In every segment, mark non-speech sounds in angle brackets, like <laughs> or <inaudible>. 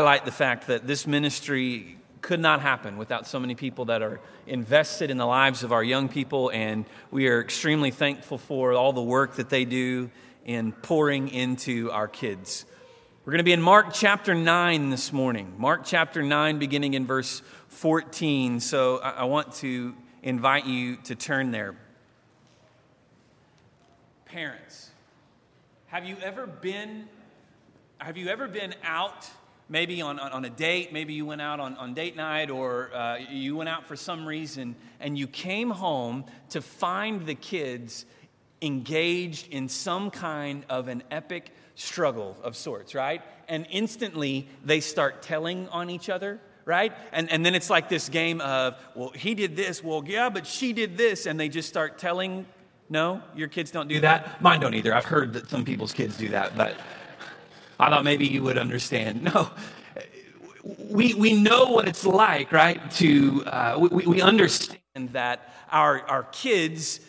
highlight the fact that this ministry could not happen without so many people that are invested in the lives of our young people, and we are extremely thankful for all the work that they do in pouring into our kids. We're going to be in Mark chapter 9 this morning. Mark chapter 9, beginning in verse 14. So I, I want to invite you to turn there. Parents, have you ever been have you ever been out maybe on, on, a date, maybe you went out on, on date night, or uh, you went out for some reason, and you came home to find the kids engaged in some kind of an epic struggle of sorts, right? And instantly they start telling on each other, right? And, and then it's like this game of, well, he did this, well, yeah, but she did this, and they just start telling. No, your kids don't do that. Mine don't either. I've heard that some people's kids do that, but I thought maybe you would understand. <laughs> No, we, we know what it's like, right? To, uh, we, we understand that our, our kids,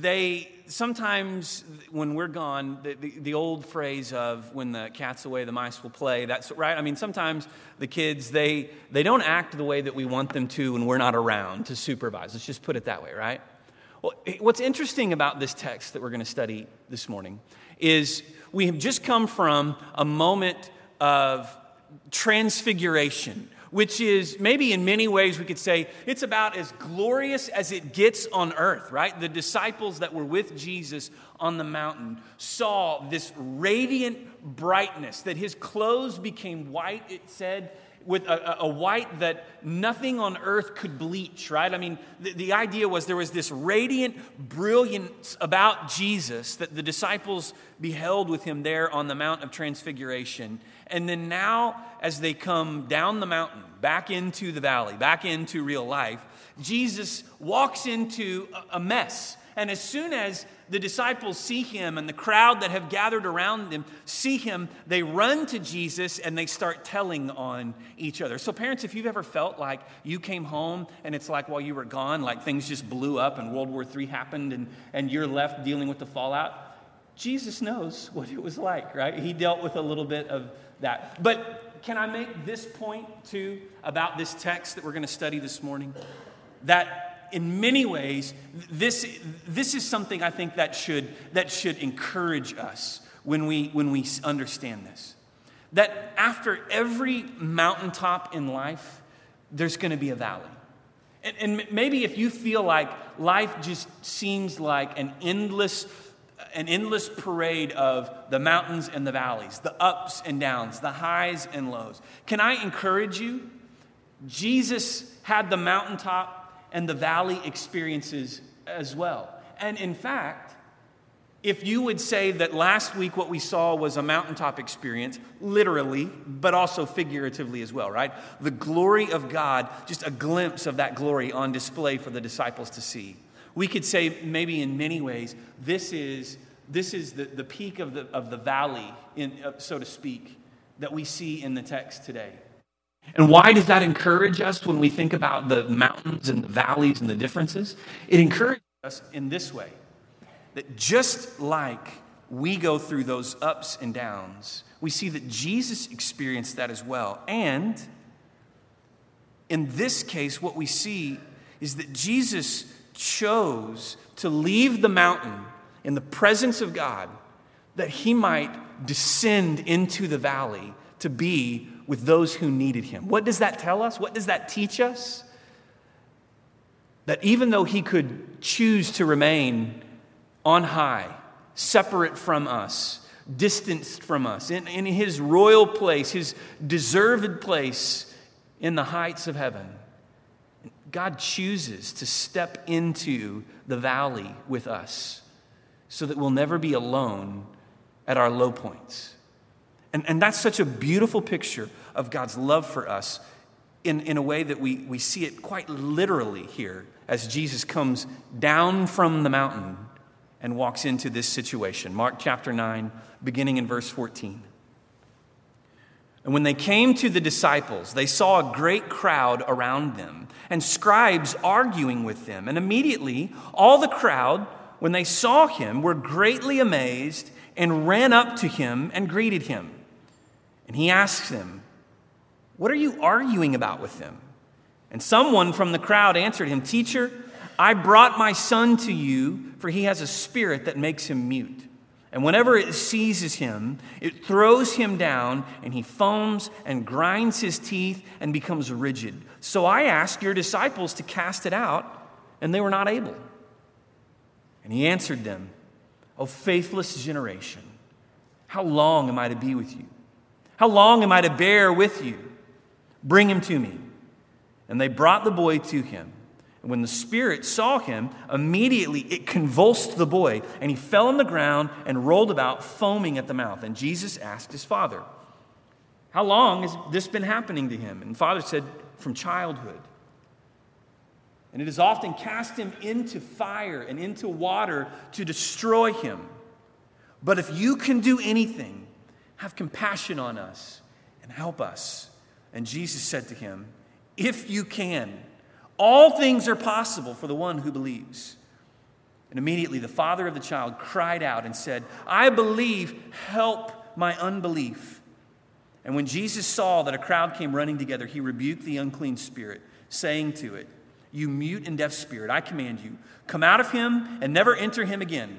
they sometimes when we're gone, the, the, the, old phrase of when the cat's away, the mice will play, that's right. I mean, sometimes the kids, they, they don't act the way that we want them to when we're not around to supervise. Let's just put it that way, right? Well, eh, what's interesting about this text that we're going to study this morning is we have just come from a moment of transfiguration, which is maybe in many ways we could say it's about as glorious as it gets on earth, right? The disciples that were with Jesus on the mountain saw this radiant brightness, that his clothes became white, it said, with a, a, white that nothing on earth could bleach, right? I mean, the, the idea was there was this radiant brilliance about Jesus that the disciples beheld with him there on the Mount of Transfiguration. And then now, as they come down the mountain, back into the valley, back into real life, Jesus walks into a, a mess. And as soon as the disciples see him and the crowd that have gathered around them see him, they run to Jesus and they start telling on each other. So, parents, if you've ever felt like you came home and it's like while you were gone, like things just blew up and World War III happened and, and you're left dealing with the fallout, Jesus knows what it was like, right? He dealt with a little bit of that. But can I make this point too about this text that we're going to study this morning? That in many ways, this, this is something I think that should, that should encourage us when we, when we understand this. That after every mountaintop in life, there's going to be a valley. And, and maybe if you feel like life just seems like an endless, an endless parade of the mountains and the valleys, the ups and downs, the highs and lows, can I encourage you? Jesus had the mountaintop and the valley experiences as well. And in fact, if you would say that last week what we saw was a mountaintop experience, literally, but also figuratively as well, right? The glory of God, just a glimpse of that glory on display for the disciples to see. We could say, maybe in many ways, this is, this is the, the peak of the, of the valley, in, uh, so to speak, that we see in the text today. And why does that encourage us when we think about the mountains and the valleys and the differences? It encourages us in this way that just like we go through those ups and downs, we see that Jesus experienced that as well. And in this case, what we see is that Jesus chose to leave the mountain in the presence of God that he might descend into the valley to be with those who needed him. What does that tell us? What does that teach us? That even though he could choose to remain on high, separate from us, distanced from us, in, in his royal place, his deserved place in the heights of heaven, God chooses to step into the valley with us so that we'll never be alone at our low points. And, and that's such a beautiful picture of God's love for us in, in a way that we, we see it quite literally here as Jesus comes down from the mountain and walks into this situation. Mark chapter 9, beginning in verse 14. And when they came to the disciples, they saw a great crowd around them and scribes arguing with them. And immediately, all the crowd, when they saw him, were greatly amazed and ran up to him and greeted him. And he asks them, What are you arguing about with them? And someone from the crowd answered him, Teacher, I brought my son to you, for he has a spirit that makes him mute. And whenever it seizes him, it throws him down, and he foams and grinds his teeth and becomes rigid. So I asked your disciples to cast it out, and they were not able. And he answered them, O faithless generation, how long am I to be with you? How long am I to bear with you? Bring him to me. And they brought the boy to him. And when the spirit saw him, immediately it convulsed the boy, and he fell on the ground and rolled about, foaming at the mouth. And Jesus asked his father, How long has this been happening to him? And the father said, From childhood. And it has often cast him into fire and into water to destroy him. But if you can do anything, have compassion on us and help us. And Jesus said to him, If you can, all things are possible for the one who believes. And immediately the father of the child cried out and said, I believe, help my unbelief. And when Jesus saw that a crowd came running together, he rebuked the unclean spirit, saying to it, You mute and deaf spirit, I command you, come out of him and never enter him again.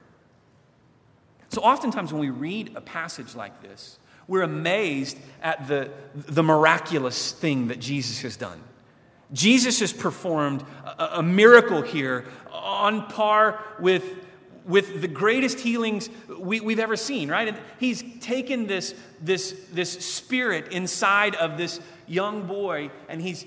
So, oftentimes, when we read a passage like this, we're amazed at the, the miraculous thing that Jesus has done. Jesus has performed a, a miracle here on par with, with the greatest healings we, have ever seen, right? And he's taken this, this, this spirit inside of this young boy and he's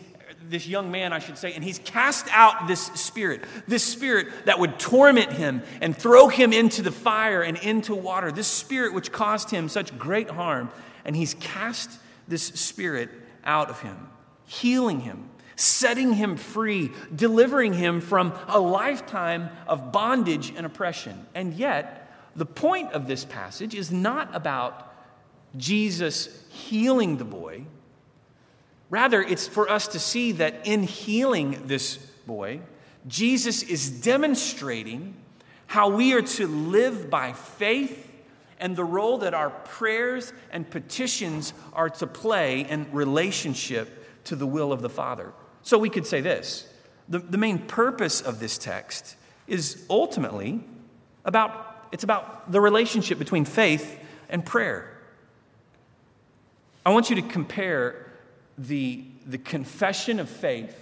this young man, I should say, and he's cast out this spirit, this spirit that would torment him and throw him into the fire and into water, this spirit which caused him such great harm. And he's cast this spirit out of him, healing him, setting him free, delivering him from a lifetime of bondage and oppression. And yet, the point of this passage is not about Jesus healing the boy Rather, it's for us to see that in healing this boy, Jesus is demonstrating how we are to live by faith and the role that our prayers and petitions are to play in relationship to the will of the Father. So we could say this the, the main purpose of this text is ultimately about it's about the relationship between faith and prayer. I want you to compare the, the confession of faith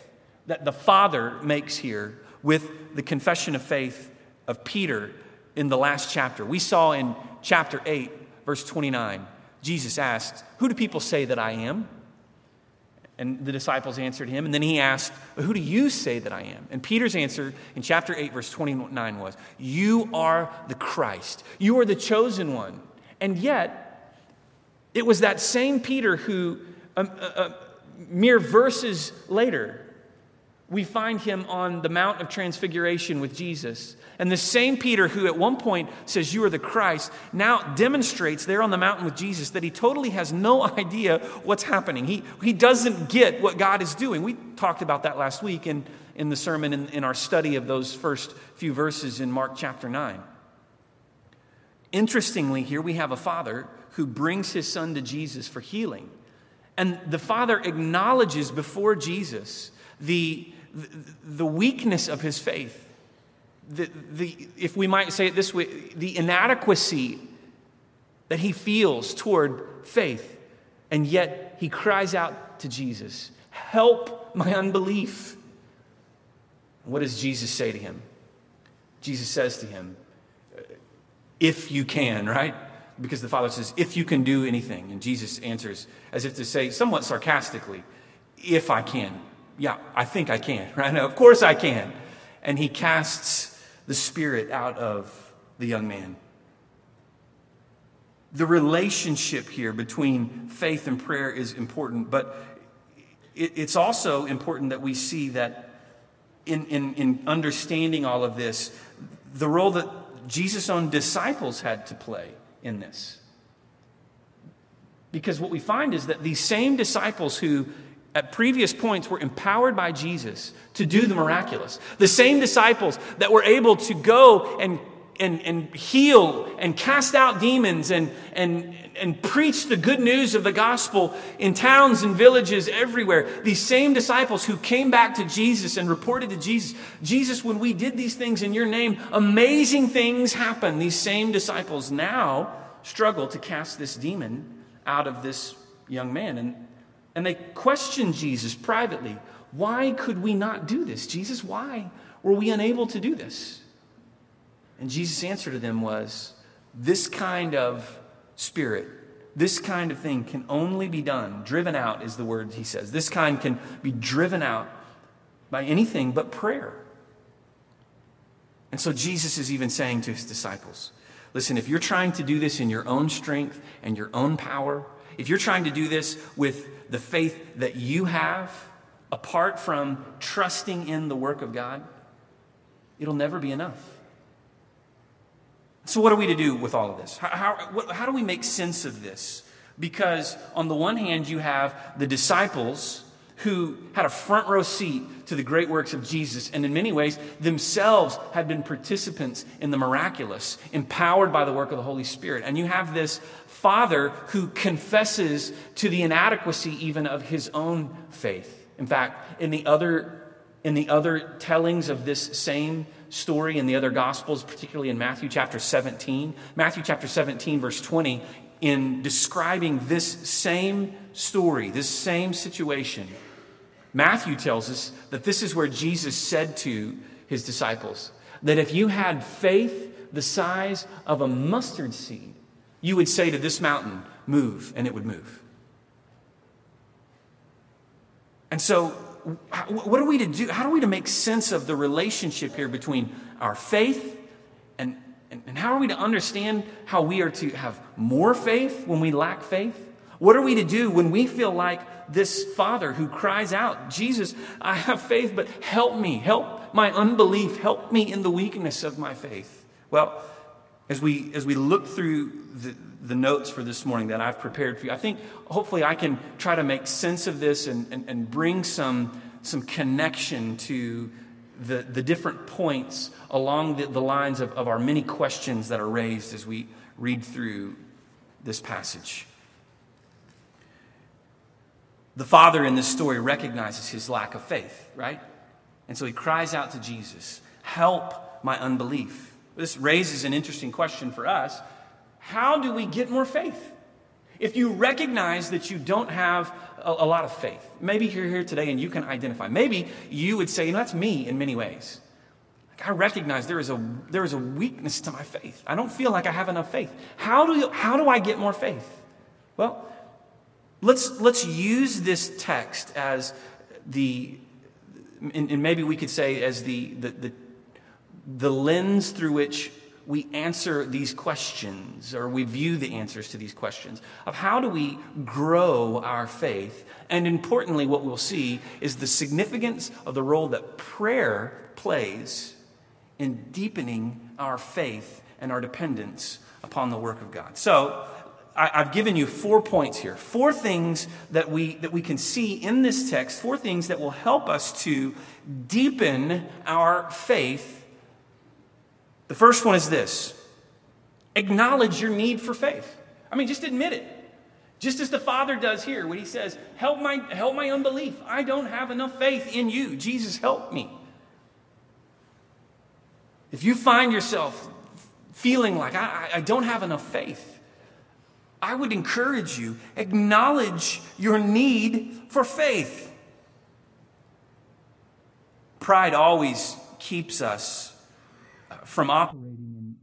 that the Father makes here with the confession of faith of Peter in the last chapter. We saw in chapter 8, verse 29, Jesus asked, Who do people say that I am? And the disciples answered him. And then he asked, Who do you say that I am? And Peter's answer in chapter 8, verse 29 was, You are the Christ. You are the chosen one. And yet, it was that same Peter who um, uh, uh, mere verses later, we find him on the Mount of Transfiguration with Jesus. And the same Peter, who at one point says, You are the Christ, now demonstrates there on the mountain with Jesus that he totally has no <laughs> idea what's happening. He, he doesn't get what God is doing. We talked about that last week in, in the sermon in, in our study of those first few verses in Mark chapter 9. Interestingly, here we have a father who brings his son to Jesus for healing. And the Father acknowledges before Jesus the, the, weakness of his faith. The, the, if we might say it this way, the inadequacy that he feels toward faith. And yet he cries out to Jesus, Help my unbelief. What does Jesus say to him? Jesus says to him, If you can, right? Because the Father says, If you can do anything. And Jesus answers as if to say, somewhat sarcastically, If I can. Yeah, I think I can, <laughs> right? Now, of course I can. And he casts the spirit out of the young man. the relationship here between faith and prayer is important, but it's also important that we see that in, in, in understanding all of this, the role that Jesus' own disciples had to play in this. Because what we find is that these same disciples who at previous points were empowered by Jesus to do the miraculous, the same disciples that were able to go and and, and heal and cast out demons and, and, and preach the good news of the gospel in towns and villages everywhere. These same disciples who came back to Jesus and reported to Jesus, Jesus, when we did these things in your name, amazing things happened. These same disciples now struggle to cast this demon out of this young man. And, and they question Jesus privately. Why could we not do this? Jesus, why were we unable to do this? And Jesus' answer to them was this kind of spirit, this kind of thing can only be done, driven out is the word he says. This kind can be driven out by anything but prayer. And so Jesus is even saying to his disciples listen, if you're trying to do this in your own strength and your own power, if you're trying to do this with the faith that you have, apart from trusting in the work of God, it'll never be enough. So, what are we to do with all of this? How, how, how do we make sense of this? Because, on the one hand, you have the disciples who had a front row seat to the great works of Jesus, and in many ways themselves had been participants in the miraculous, empowered by the work of the Holy Spirit. And you have this father who confesses to the inadequacy even of his own faith. In fact, in the other, in the other tellings of this same story in the other Gospels, particularly in Matthew chapter 17. Matthew chapter 17, verse 20, in describing this same story, this same situation, Matthew tells us that this is where Jesus said to his disciples that if you had faith the size of a mustard seed, you would say to this mountain, Move, and it would move. And so what are we to do? How are we to make sense of the relationship here between our faith and, and, and how are we to understand how we are to have more faith when we lack faith? What are we to do when we feel like this father who cries out, Jesus, I have faith, but help me, help my unbelief, help me in the weakness of my faith? Well, as we, as we look through the, the notes for this morning that I've prepared for you. I think hopefully I can try to make sense of this and, and, and bring some, some connection to the, the different points along the, the lines of, of our many questions that are raised as we read through this passage. The father in this story recognizes his lack of faith, right? And so he cries out to Jesus, Help my unbelief. This raises an interesting question for us how do we get more faith? If you recognize that you don't have a, a, lot of faith, maybe you're here today and you can identify. Maybe you would say, you know, that's me in many ways. I recognize there is, a, there is a weakness to my faith. I don't feel like I have enough faith. How do, you, how do I get more faith? Well, let's, let's use this text as the, and, and maybe we could say as the, the, the, the lens through which we answer these questions or we view the answers to these questions of how do we grow our faith? And importantly what we'll see is the significance of the role that prayer plays in deepening our faith and our dependence upon the work of god. So I, have given you four points here four things that we that we can see in this text four things that will help us to deepen our faith the first one is this acknowledge your need for faith. I mean, just admit it. Just as the Father does here when he says, Help my, help my unbelief. I don't have enough faith in you. Jesus, help me. If you find yourself feeling like I, I don't have enough faith, I would encourage you, acknowledge your need for faith. Pride always keeps us from operating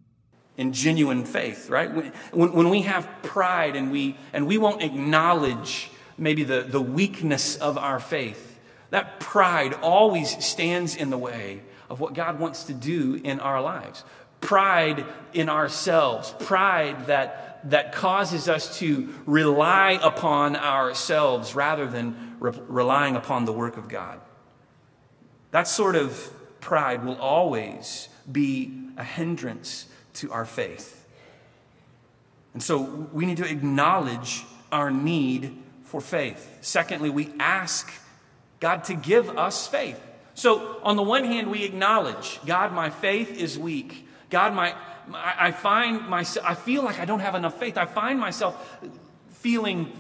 in, in genuine faith, right? When, when we have pride and we, and we won't acknowledge maybe the, the weakness of our faith, that pride always stands in the way of what God wants to do in our lives. Pride in ourselves, pride that that causes us to rely upon ourselves rather than re- relying upon the work of God. That sort of pride will always be a hindrance to our faith. And so we need to acknowledge our need for faith. Secondly, we ask God to give us faith. So, on the one hand, we acknowledge, God, my faith is weak. God, my, I find myself, I feel like I don't have enough faith. I find myself feeling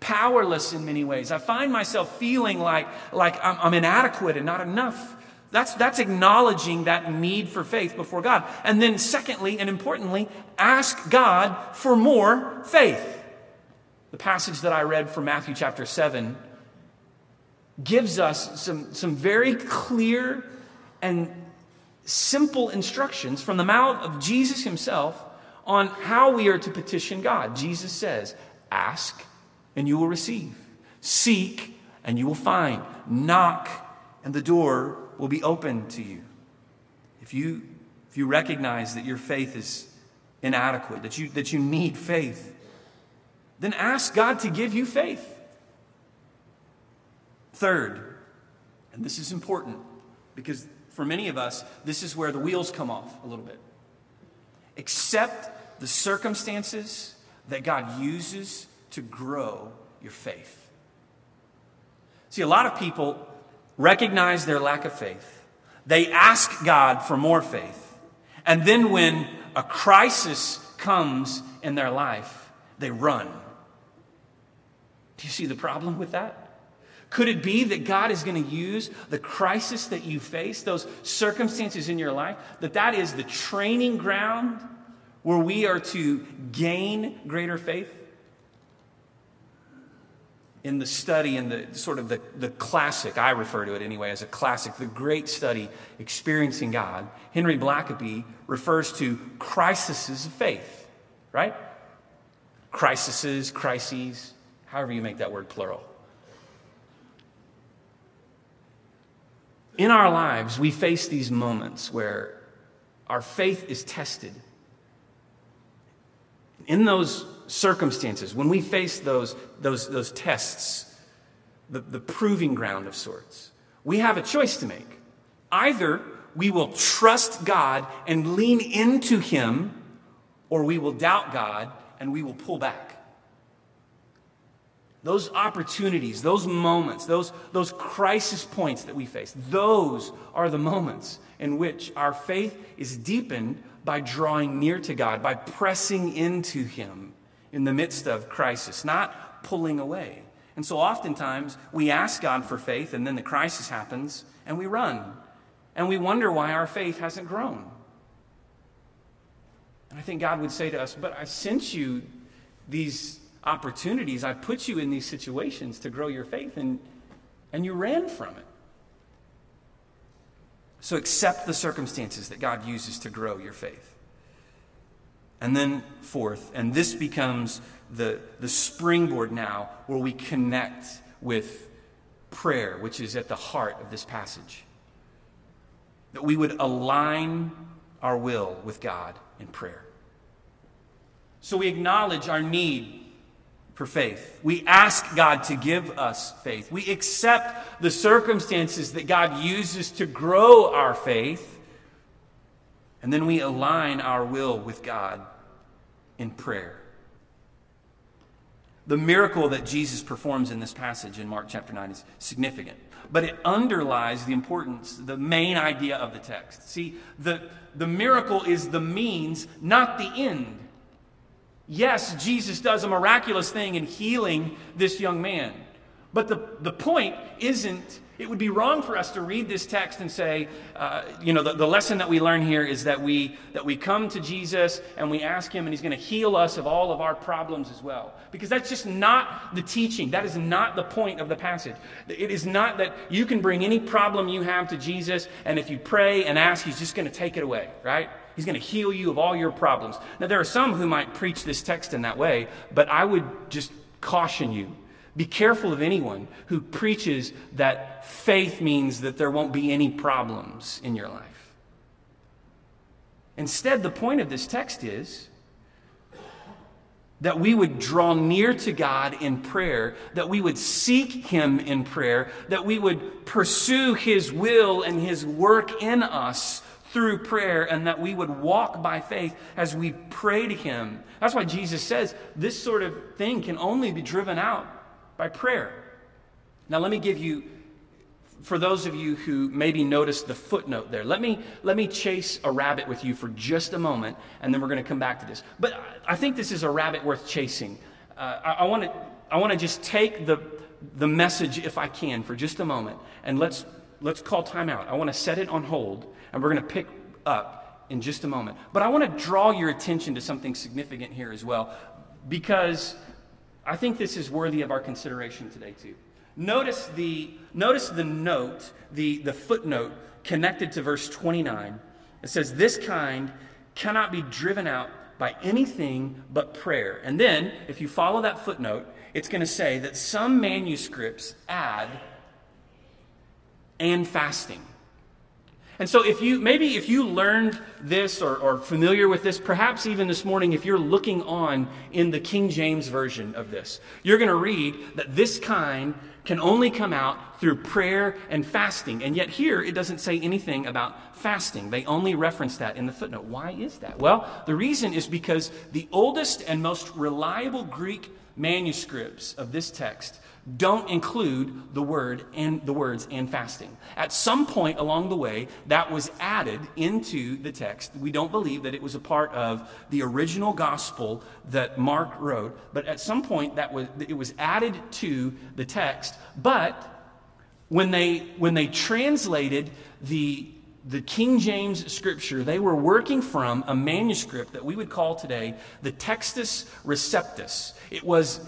powerless in many ways. I find myself feeling like, like I'm, I'm inadequate and not enough. That's, that's acknowledging that need for faith before God. And then, secondly and importantly, ask God for more faith. The passage that I read from Matthew chapter 7 gives us some, some very clear and simple instructions from the mouth of Jesus himself on how we are to petition God. Jesus says, Ask and you will receive, seek and you will find, knock and the door will be open to you. If you, if you recognize that your faith is inadequate, that you, that you need faith, then ask God to give you faith. Third, and this is important because for many of us, this is where the wheels come off a little bit. Accept the circumstances that God uses to grow your faith. See, a lot of people recognize their lack of faith, they ask God for more faith, and then when a crisis comes in their life, they run. Do you see the problem with that? Could it be that God is going to use the crisis that you face, those circumstances in your life, that that is the training ground where we are to gain greater faith? In the study, in the sort of the, the classic, I refer to it anyway as a classic, the great study, Experiencing God, Henry Blackaby refers to crises of faith, right? Crises, crises, however you make that word plural. In our lives, we face these moments where our faith is tested. In those circumstances, when we face those, those, those tests, the, the proving ground of sorts, we have a choice to make. Either we will trust God and lean into Him, or we will doubt God and we will pull back. Those opportunities, those moments, those, those crisis points that we face, those are the moments in which our faith is deepened by drawing near to God, by pressing into Him in the midst of crisis, not pulling away. And so oftentimes we ask God for faith, and then the crisis happens, and we run. And we wonder why our faith hasn't grown. And I think God would say to us, But I sent you these opportunities. I put you in these situations to grow your faith, and, and you ran from it. So accept the circumstances that God uses to grow your faith. And then, fourth, and this becomes the, the springboard now where we connect with prayer, which is at the heart of this passage. That we would align our will with God in prayer. So we acknowledge our need for faith. We ask God to give us faith. We accept the circumstances that God uses to grow our faith. And then we align our will with God in prayer. The miracle that Jesus performs in this passage in Mark chapter 9 is significant, but it underlies the importance, the main idea of the text. See, the, the miracle is the means, not the end. Yes, Jesus does a miraculous thing in healing this young man. But the, the point isn't, it would be wrong for us to read this text and say, uh, you know, the, the lesson that we learn here is that we, that we come to Jesus and we ask him and he's going to heal us of all of our problems as well. Because that's just not the teaching. That is not the point of the passage. It is not that you can bring any problem you have to Jesus and if you pray and ask, he's just going to take it away, right? He's going to heal you of all your problems. Now, there are some who might preach this text in that way, but I would just caution you. Be careful of anyone who preaches that faith means that there won't be any problems in your life. Instead, the point of this text is that we would draw near to God in prayer, that we would seek Him in prayer, that we would pursue His will and His work in us through prayer, and that we would walk by faith as we pray to Him. That's why Jesus says this sort of thing can only be driven out by prayer. Now, let me give you for those of you who maybe noticed the footnote there, let me, let me chase a rabbit with you for just a moment, and then we're going to come back to this. But I think this is a rabbit worth chasing. Uh, I, I want to I wanna just take the, the message, if I can, for just a moment, and let's, let's call time out. I want to set it on hold, and we're going to pick up in just a moment. But I want to draw your attention to something significant here as well, because I think this is worthy of our consideration today, too. Notice the, notice the note, the, the footnote connected to verse 29. It says, This kind cannot be driven out by anything but prayer. And then, if you follow that footnote, it's going to say that some manuscripts add and fasting. And so, if you maybe if you learned this or, or familiar with this, perhaps even this morning, if you're looking on in the King James version of this, you're going to read that this kind can only come out through prayer and fasting. And yet, here it doesn't say anything about fasting. They only reference that in the footnote. Why is that? Well, the reason is because the oldest and most reliable Greek manuscripts of this text don't include the word and the words and fasting. At some point along the way, that was added into the text. We don't believe that it was a part of the original gospel that Mark wrote, but at some point that was it was added to the text. But when they when they translated the the King James scripture, they were working from a manuscript that we would call today the Textus Receptus. It was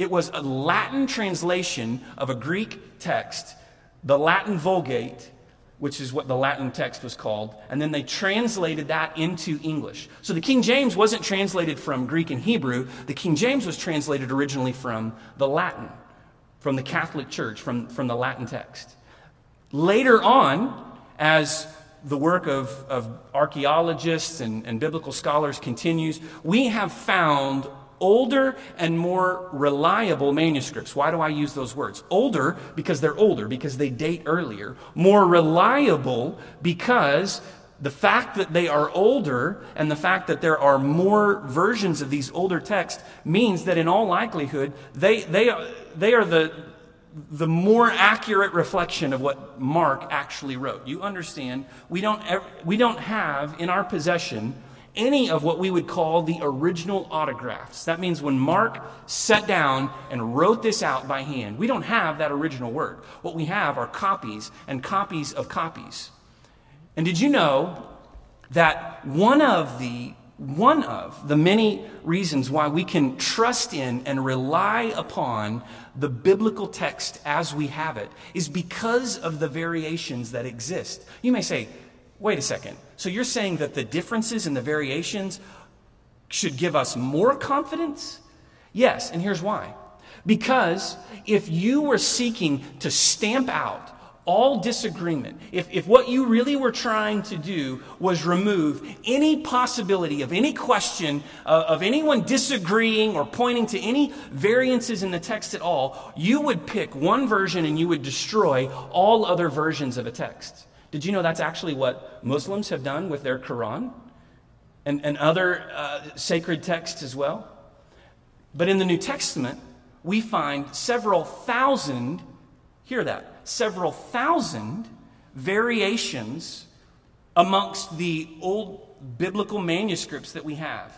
it was a Latin translation of a Greek text, the Latin Vulgate, which is what the Latin text was called, and then they translated that into English. So the King James wasn't translated from Greek and Hebrew, the King James was translated originally from the Latin, from the Catholic Church, from, from the Latin text. Later on, as the work of, of archaeologists and, and biblical scholars continues, we have found older and more reliable manuscripts. Why do I use those words? Older because they're older, because they date earlier. More reliable because the fact that they are older and the fact that there are more versions of these older texts means that in all likelihood they, they, are, they are the, the more accurate reflection of what Mark actually wrote. You understand, we don't, we don't have in our possession any of what we would call the original autographs. That means when Mark sat down and wrote this out by hand, we don't have that original word. What we have are copies and copies of copies. And did you know that one of the one of the many reasons why we can trust in and rely upon the biblical text as we have it is because of the variations that exist. You may say, wait a second. So you're saying that the differences and the variations should give us more confidence? Yes, and here's why. Because if you were seeking to stamp out all disagreement, if, if what you really were trying to do was remove any possibility of any question uh, of anyone disagreeing or pointing to any variances in the text at all, you would pick one version and you would destroy all other versions of a text. Did you know that's actually what Muslims have done with their Quran and, and other uh, sacred texts as well? But in the New Testament, we find several thousand, hear that, several thousand variations amongst the old biblical manuscripts that we have.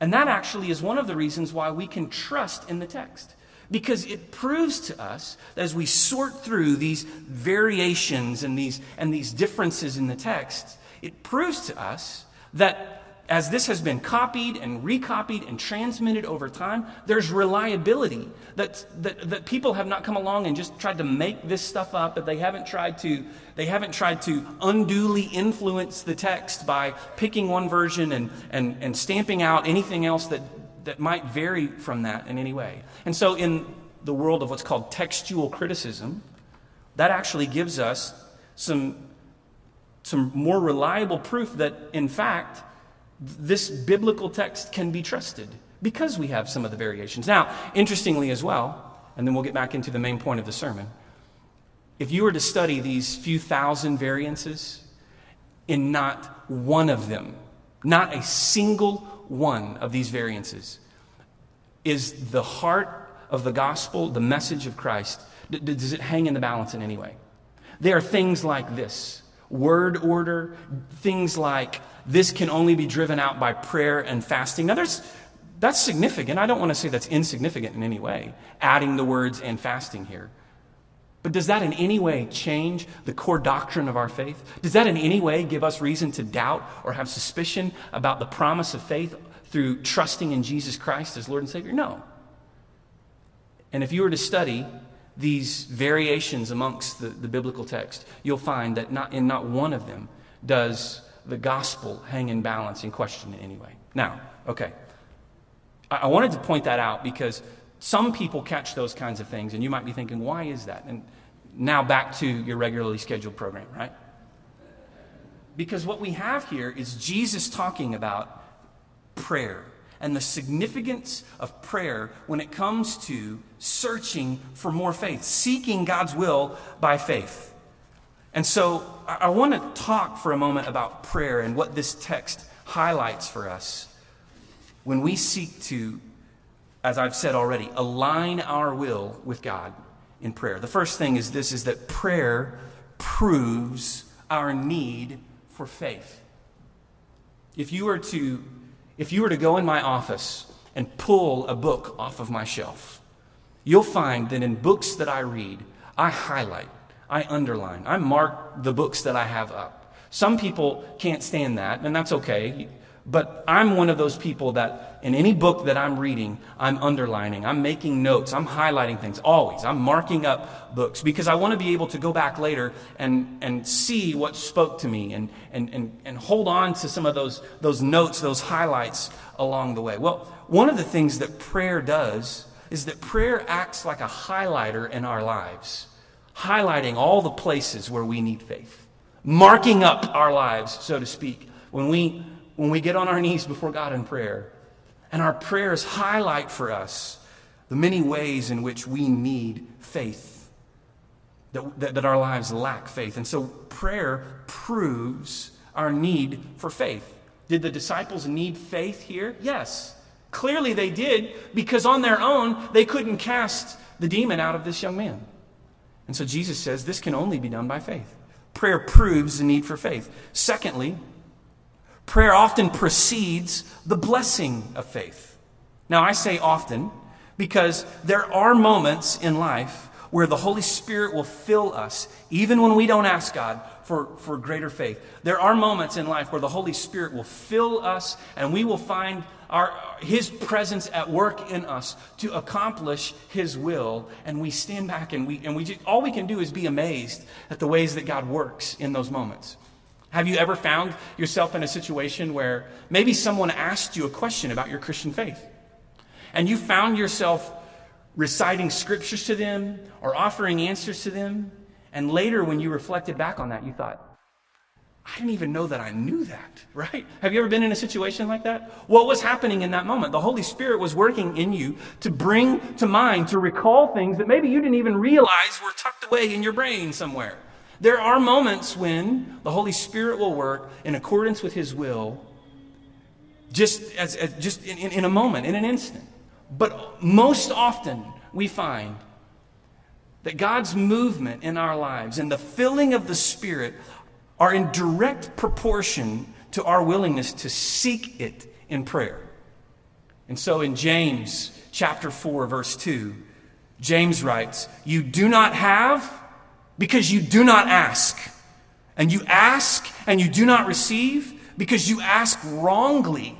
And that actually is one of the reasons why we can trust in the text because it proves to us as we sort through these variations and these, and these differences in the text, it proves to us that as this has been copied and recopied and transmitted over time, there's reliability. That, that, that people have not come along and just tried to make this stuff up, but they haven't tried to, they haven't tried to unduly influence the text by picking one version and, and, and stamping out anything else that, that might vary from that in any way. And so, in the world of what's called textual criticism, that actually gives us some, some more reliable proof that, in fact, this biblical text can be trusted. because we have some of the variations. Now, interestingly as well, and then we'll get back into the main point of the sermon, if you were to study these few thousand variances, in not one of them, not a single one of these variances, is the heart of the gospel, the message of Christ, does it hang in the balance in any way? There are things like this word order, things like this can only be driven out by prayer and fasting. Now, there's, that's significant. I don't want to say that's insignificant in any way, adding the words and fasting here. But does that in any way change the core doctrine of our faith? Does that in any way give us reason to doubt or have suspicion about the promise of faith through trusting in Jesus Christ as Lord and Savior? No. And if you were to study these variations amongst the, the biblical text, you'll find that not, in not one of them does the gospel hang in balance in question in any way. Now, okay. I, I wanted to point that out because some people catch those kinds of things, and you might be thinking, why is that? And now back to your regularly scheduled program, right? Because what we have here is Jesus talking about prayer and the significance of prayer when it comes to searching for more faith, seeking God's will by faith. And so I, want to talk for a moment about prayer and what this text highlights for us when we seek to, as I've said already, align our will with God in prayer. The first thing is this is that prayer proves our need for faith. If you were to if you were to go in my office and pull a book off of my shelf, you'll find that in books that I read, I highlight, I underline, I mark the books that I have up. Some people can't stand that, and that's okay. But I'm one of those people that in any book that I'm reading, I'm underlining, I'm making notes, I'm highlighting things always. I'm marking up books because I want to be able to go back later and, and see what spoke to me and, and, and, and hold on to some of those, those notes, those highlights along the way. Well, one of the things that prayer does is that prayer acts like a highlighter in our lives, highlighting all the places where we need faith, marking up our lives, so to speak, when we when we get on our knees before God in prayer. And our prayers highlight for us the many ways in which we need faith, that, that, that, our lives lack faith. And so prayer proves our need for faith. Did the disciples need faith here? Yes. Clearly they did, because on their own, they couldn't cast the demon out of this young man. And so Jesus says this can only be done by faith. Prayer proves the need for faith. Secondly, Prayer often precedes the blessing of faith. Now, I say often because there are moments in life where the Holy Spirit will fill us, even when we don't ask God for, for greater faith. There are moments in life where the Holy Spirit will fill us and we will find our, His presence at work in us to accomplish His will. And we stand back and we, and we just, all we can do is be amazed at the ways that God works in those moments. Have you ever found yourself in a situation where maybe someone asked you a question about your Christian faith? And you found yourself reciting scriptures to them or offering answers to them. And later, when you reflected back on that, you thought, I didn't even know that I knew that, <laughs> right? Have you ever been in a situation like that? What was happening in that moment? The Holy Spirit was working in you to bring to mind, to recall things that maybe you didn't even realize were tucked away in your brain somewhere. There are moments when the Holy Spirit will work in accordance with His will, just, as, as just in, in, in a moment, in an instant. But most often, we find that God's movement in our lives and the filling of the Spirit are in direct proportion to our willingness to seek it in prayer. And so in James chapter 4, verse 2, James writes, You do not have because you do not ask. And you ask and you do not receive because you ask wrongly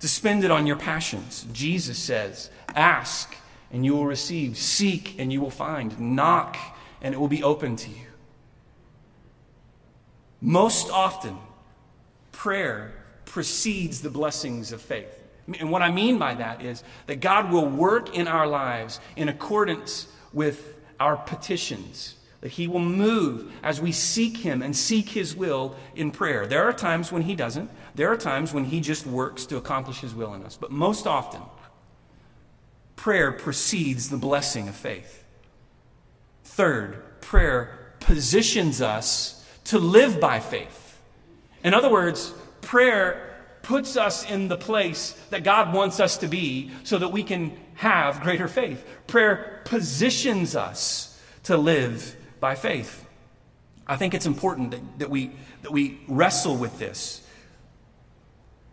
to spend it on your passions. Jesus says, Ask and you will receive, seek and you will find, knock and it will be open to you. Most often, prayer precedes the blessings of faith. And what I mean by that is that God will work in our lives in accordance with our petitions that He will move as we seek Him and seek His will in prayer. There are times when He doesn't, there are times when He just works to accomplish His will in us. But most often, prayer precedes the blessing of faith. Third, prayer positions us to live by faith. In other words, prayer puts us in the place that God wants us to be so that we can have greater faith. Prayer positions us to live by faith. I think it's important that, that, we, that we wrestle with this.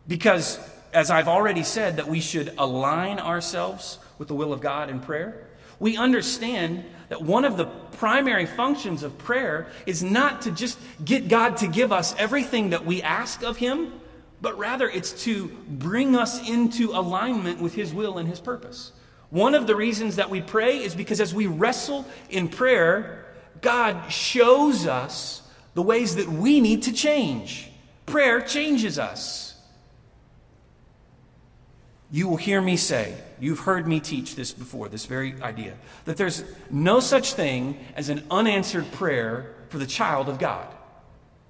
Because, as I've already said, that we should align ourselves with the will of God in prayer. We understand that one of the primary functions of prayer is not to just get God to give us everything that we ask of Him, but rather it's to bring us into alignment with His will and His purpose. One of the reasons that we pray is because as we wrestle in prayer, God shows us the ways that we need to change. Prayer changes us. You will hear me say, you've heard me teach this before, this very idea, that there's no such thing as an unanswered prayer for the child of God.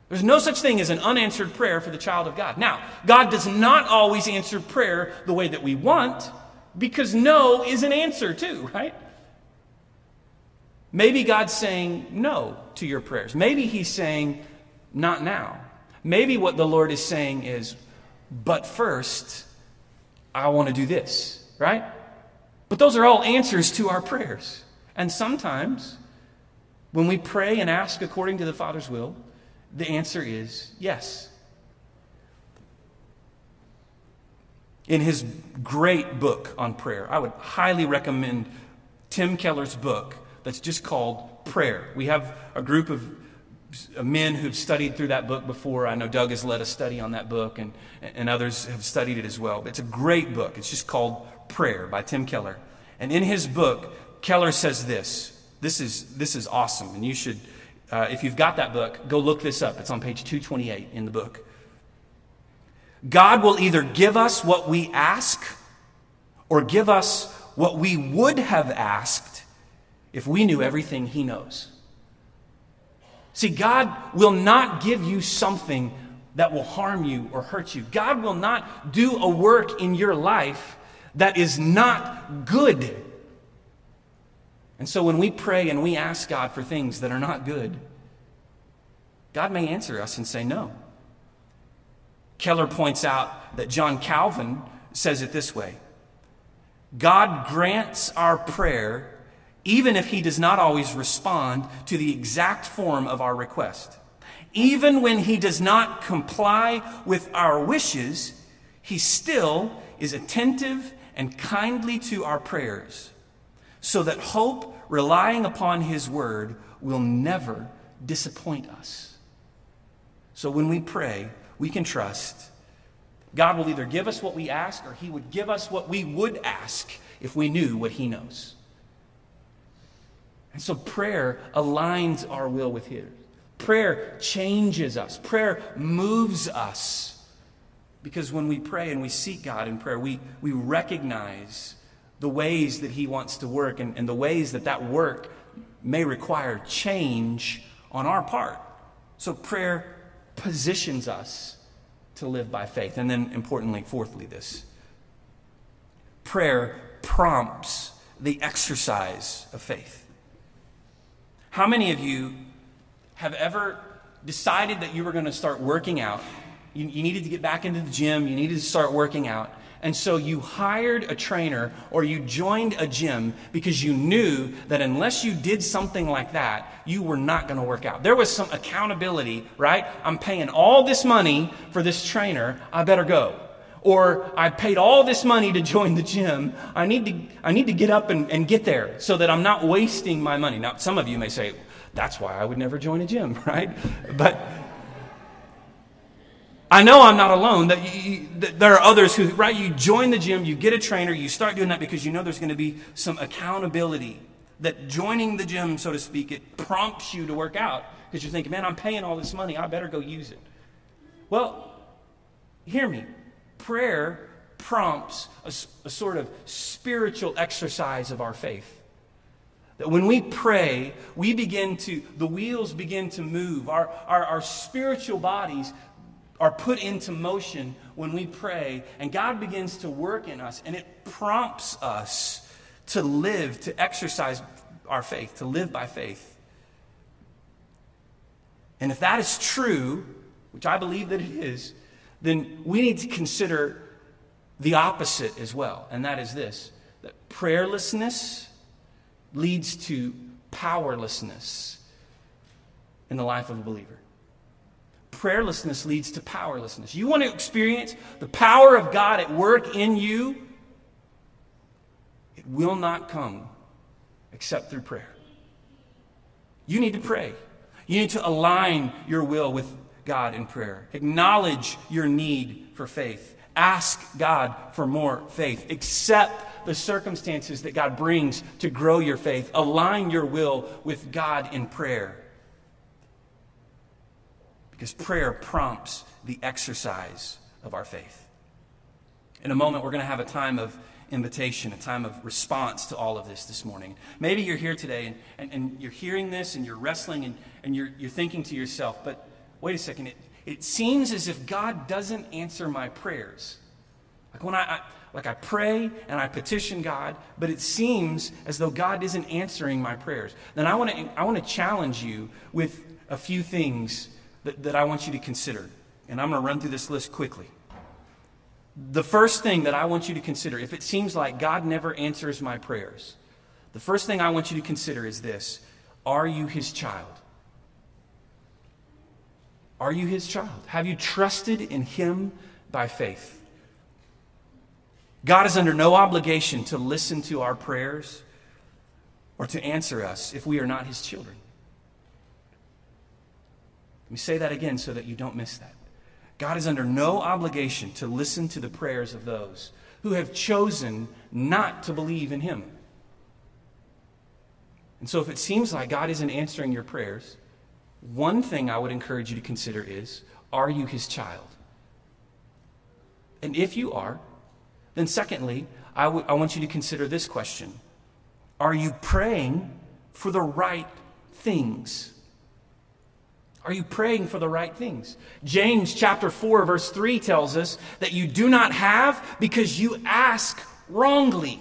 There's no such thing as an unanswered prayer for the child of God. Now, God does not always answer prayer the way that we want, because no is an answer too, right? Maybe God's saying no to your prayers. Maybe He's saying, not now. Maybe what the Lord is saying is, but first, I want to do this, right? But those are all answers to our prayers. And sometimes, when we pray and ask according to the Father's will, the answer is yes. In his great book on prayer, I would highly recommend Tim Keller's book, that's just called prayer. We have a group of men who've studied through that book before. I know Doug has led a study on that book, and, and others have studied it as well. It's a great book. It's just called Prayer by Tim Keller. And in his book, Keller says this. This is, this is awesome, and you should, uh, if you've got that book, go look this up. It's on page 228 in the book. God will either give us what we ask or give us what we would have asked if we knew everything He knows. See, God will not give you something that will harm you or hurt you. God will not do a work in your life that is not good. And so when we pray and we ask God for things that are not good, God may answer us and say no. Keller points out that John Calvin says it this way God grants our prayer even if he does not always respond to the exact form of our request. Even when he does not comply with our wishes, he still is attentive and kindly to our prayers, so that hope, relying upon his word, will never disappoint us. So when we pray, we can trust God will either give us what we ask or he would give us what we would ask if we knew what he knows. And so prayer aligns our will with His. Prayer changes us, prayer moves us. Because when we pray and we seek God in prayer, we, we recognize the ways that He wants to work and, and the ways that that work may require change on our part. So prayer positions us to live by faith. And then, importantly, fourthly, this prayer prompts the exercise of faith. How many of you have ever decided that you were going to start working out? You, you, needed to get back into the gym, you needed to start working out. And so you hired a trainer or you joined a gym because you knew that unless you did something like that, you were not going to work out. There was some accountability, right? I'm paying all this money for this trainer, I better go or I paid all this money to join the gym. I need to, I need to get up and, and get there so that I'm not wasting my money. Now, some of you may say, that's why I would never join a gym, <laughs> right? But I know I'm not alone. That, you, that, there are others who, right? You join the gym, you get a trainer, you start doing that because you know there's going to be some accountability. That joining the gym, so to speak, it prompts you to work out because you're thinking, man, I'm paying all this money, I better go use it. Well, hear me prayer prompts a, a, sort of spiritual exercise of our faith. That when we pray, we begin to, the wheels begin to move. Our, our, our spiritual bodies are put into motion when we pray, and God begins to work in us, and it prompts us to live, to exercise our faith, to live by faith. And if that is true, which I believe that it is, then we need to consider the opposite as well, and that is this that prayerlessness leads to powerlessness in the life of a believer. Prayerlessness leads to powerlessness. You want to experience the power of God at work in you? It will not come except through prayer. You need to pray. You need to align your will with God in prayer. Acknowledge your need for faith. Ask God for more faith. Accept the circumstances that God brings to grow your faith. Align your will with God in prayer. Because prayer prompts the exercise of our faith. In a moment, we're going to have a time of invitation, a time of response to all of this this morning. Maybe you're here today and, and, and you're hearing this and you're wrestling and, and you're, you're thinking to yourself, but wait a second, it, it seems as if God doesn't answer my prayers. Like when I, I like I pray and I petition God, but it seems as though God isn't answering my prayers. Then I want to I want to challenge you with a few things that, that I want you to consider. And I'm going to run through this list quickly. The first thing that I want you to consider, if it seems like God never answers my prayers, the first thing I want you to consider is this Are you his child? Are you his child? Have you trusted in him by faith? God is under no obligation to listen to our prayers or to answer us if we are not his children. Let me say that again so that you don't miss that. God is under no obligation to listen to the prayers of those who have chosen not to believe in him. And so, if it seems like God isn't answering your prayers, one thing I would encourage you to consider is are you his child? And if you are, then secondly, I, w- I want you to consider this question Are you praying for the right things? Are you praying for the right things? James chapter 4 verse 3 tells us that you do not have because you ask wrongly.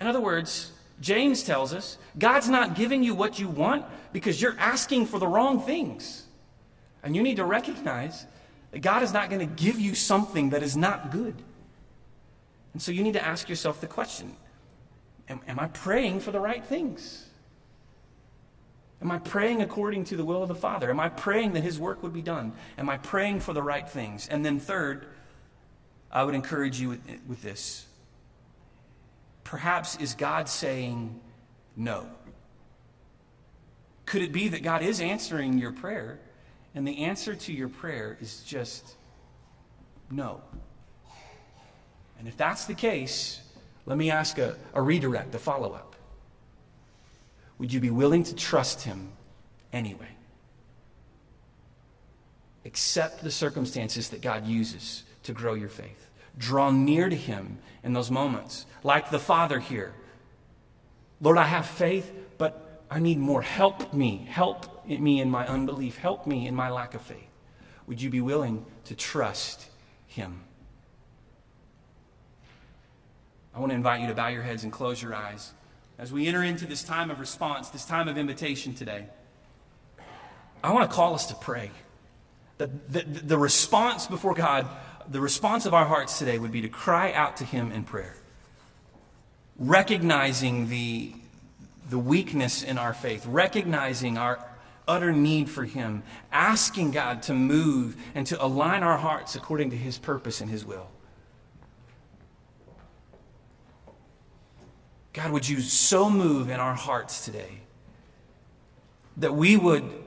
In other words, James tells us God's not giving you what you want because you're asking for the wrong things. And you need to recognize that God is not going to give you something that is not good. And so you need to ask yourself the question Am, am I praying for the right things? Am I praying according to the will of the Father? Am I praying that His work would be done? Am I praying for the right things? And then, third, I would encourage you with, with this. Perhaps is God saying no? Could it be that God is answering your prayer, and the answer to your prayer is just no? And if that's the case, let me ask a, a redirect, a follow up. Would you be willing to trust Him anyway? Accept the circumstances that God uses to grow your faith. Draw near to Him in those moments, like the Father here. Lord, I have faith, but I need more. Help me. Help me in my unbelief. Help me in my lack of faith. Would you be willing to trust Him? I want to invite you to bow your heads and close your eyes as we enter into this time of response, this time of invitation today. I want to call us to pray. The, the, the response before God, the response of our hearts today would be to cry out to Him in prayer, recognizing the, the weakness in our faith, recognizing our utter need for Him, asking God to move and to align our hearts according to His purpose and His will. God, would you so move in our hearts today that we would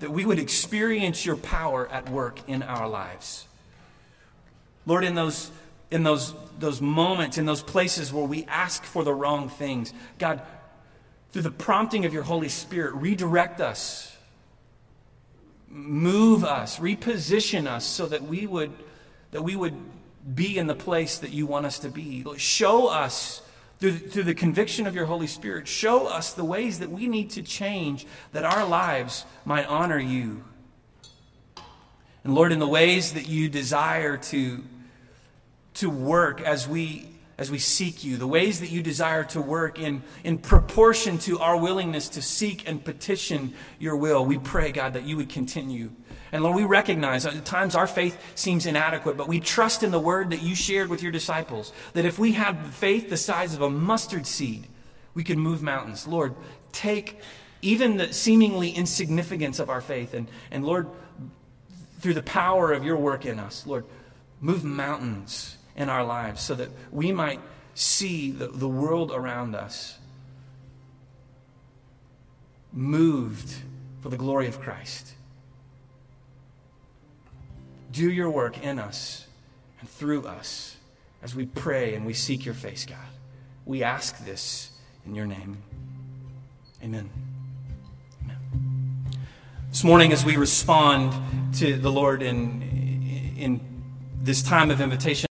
that we would experience your power at work in our lives. Lord, in those in those those moments, in those places where we ask for the wrong things, God, through the prompting of your Holy Spirit, redirect us, move us, reposition us so that we would that we would be in the place that you want us to be. Show us through, through the conviction of your Holy Spirit, show us the ways that we need to change that our lives might honor you. And Lord, in the ways that you desire to, to work as we, as we seek you, the ways that you desire to work in, in proportion to our willingness to seek and petition your will, we pray, God, that you would continue. And Lord, we recognize at times our faith seems inadequate, but we trust in the word that you shared with your disciples that if we have faith the size of a mustard seed, we can move mountains. Lord, take even the seemingly insignificance of our faith and, and Lord, through the power of your work in us, Lord, move mountains in our lives so that we might see the, the world around us moved for the glory of Christ. Do your work in us and through us as we pray and we seek your face, God. We ask this in your name. Amen. Amen. This morning, as we respond to the Lord in, in this time of invitation,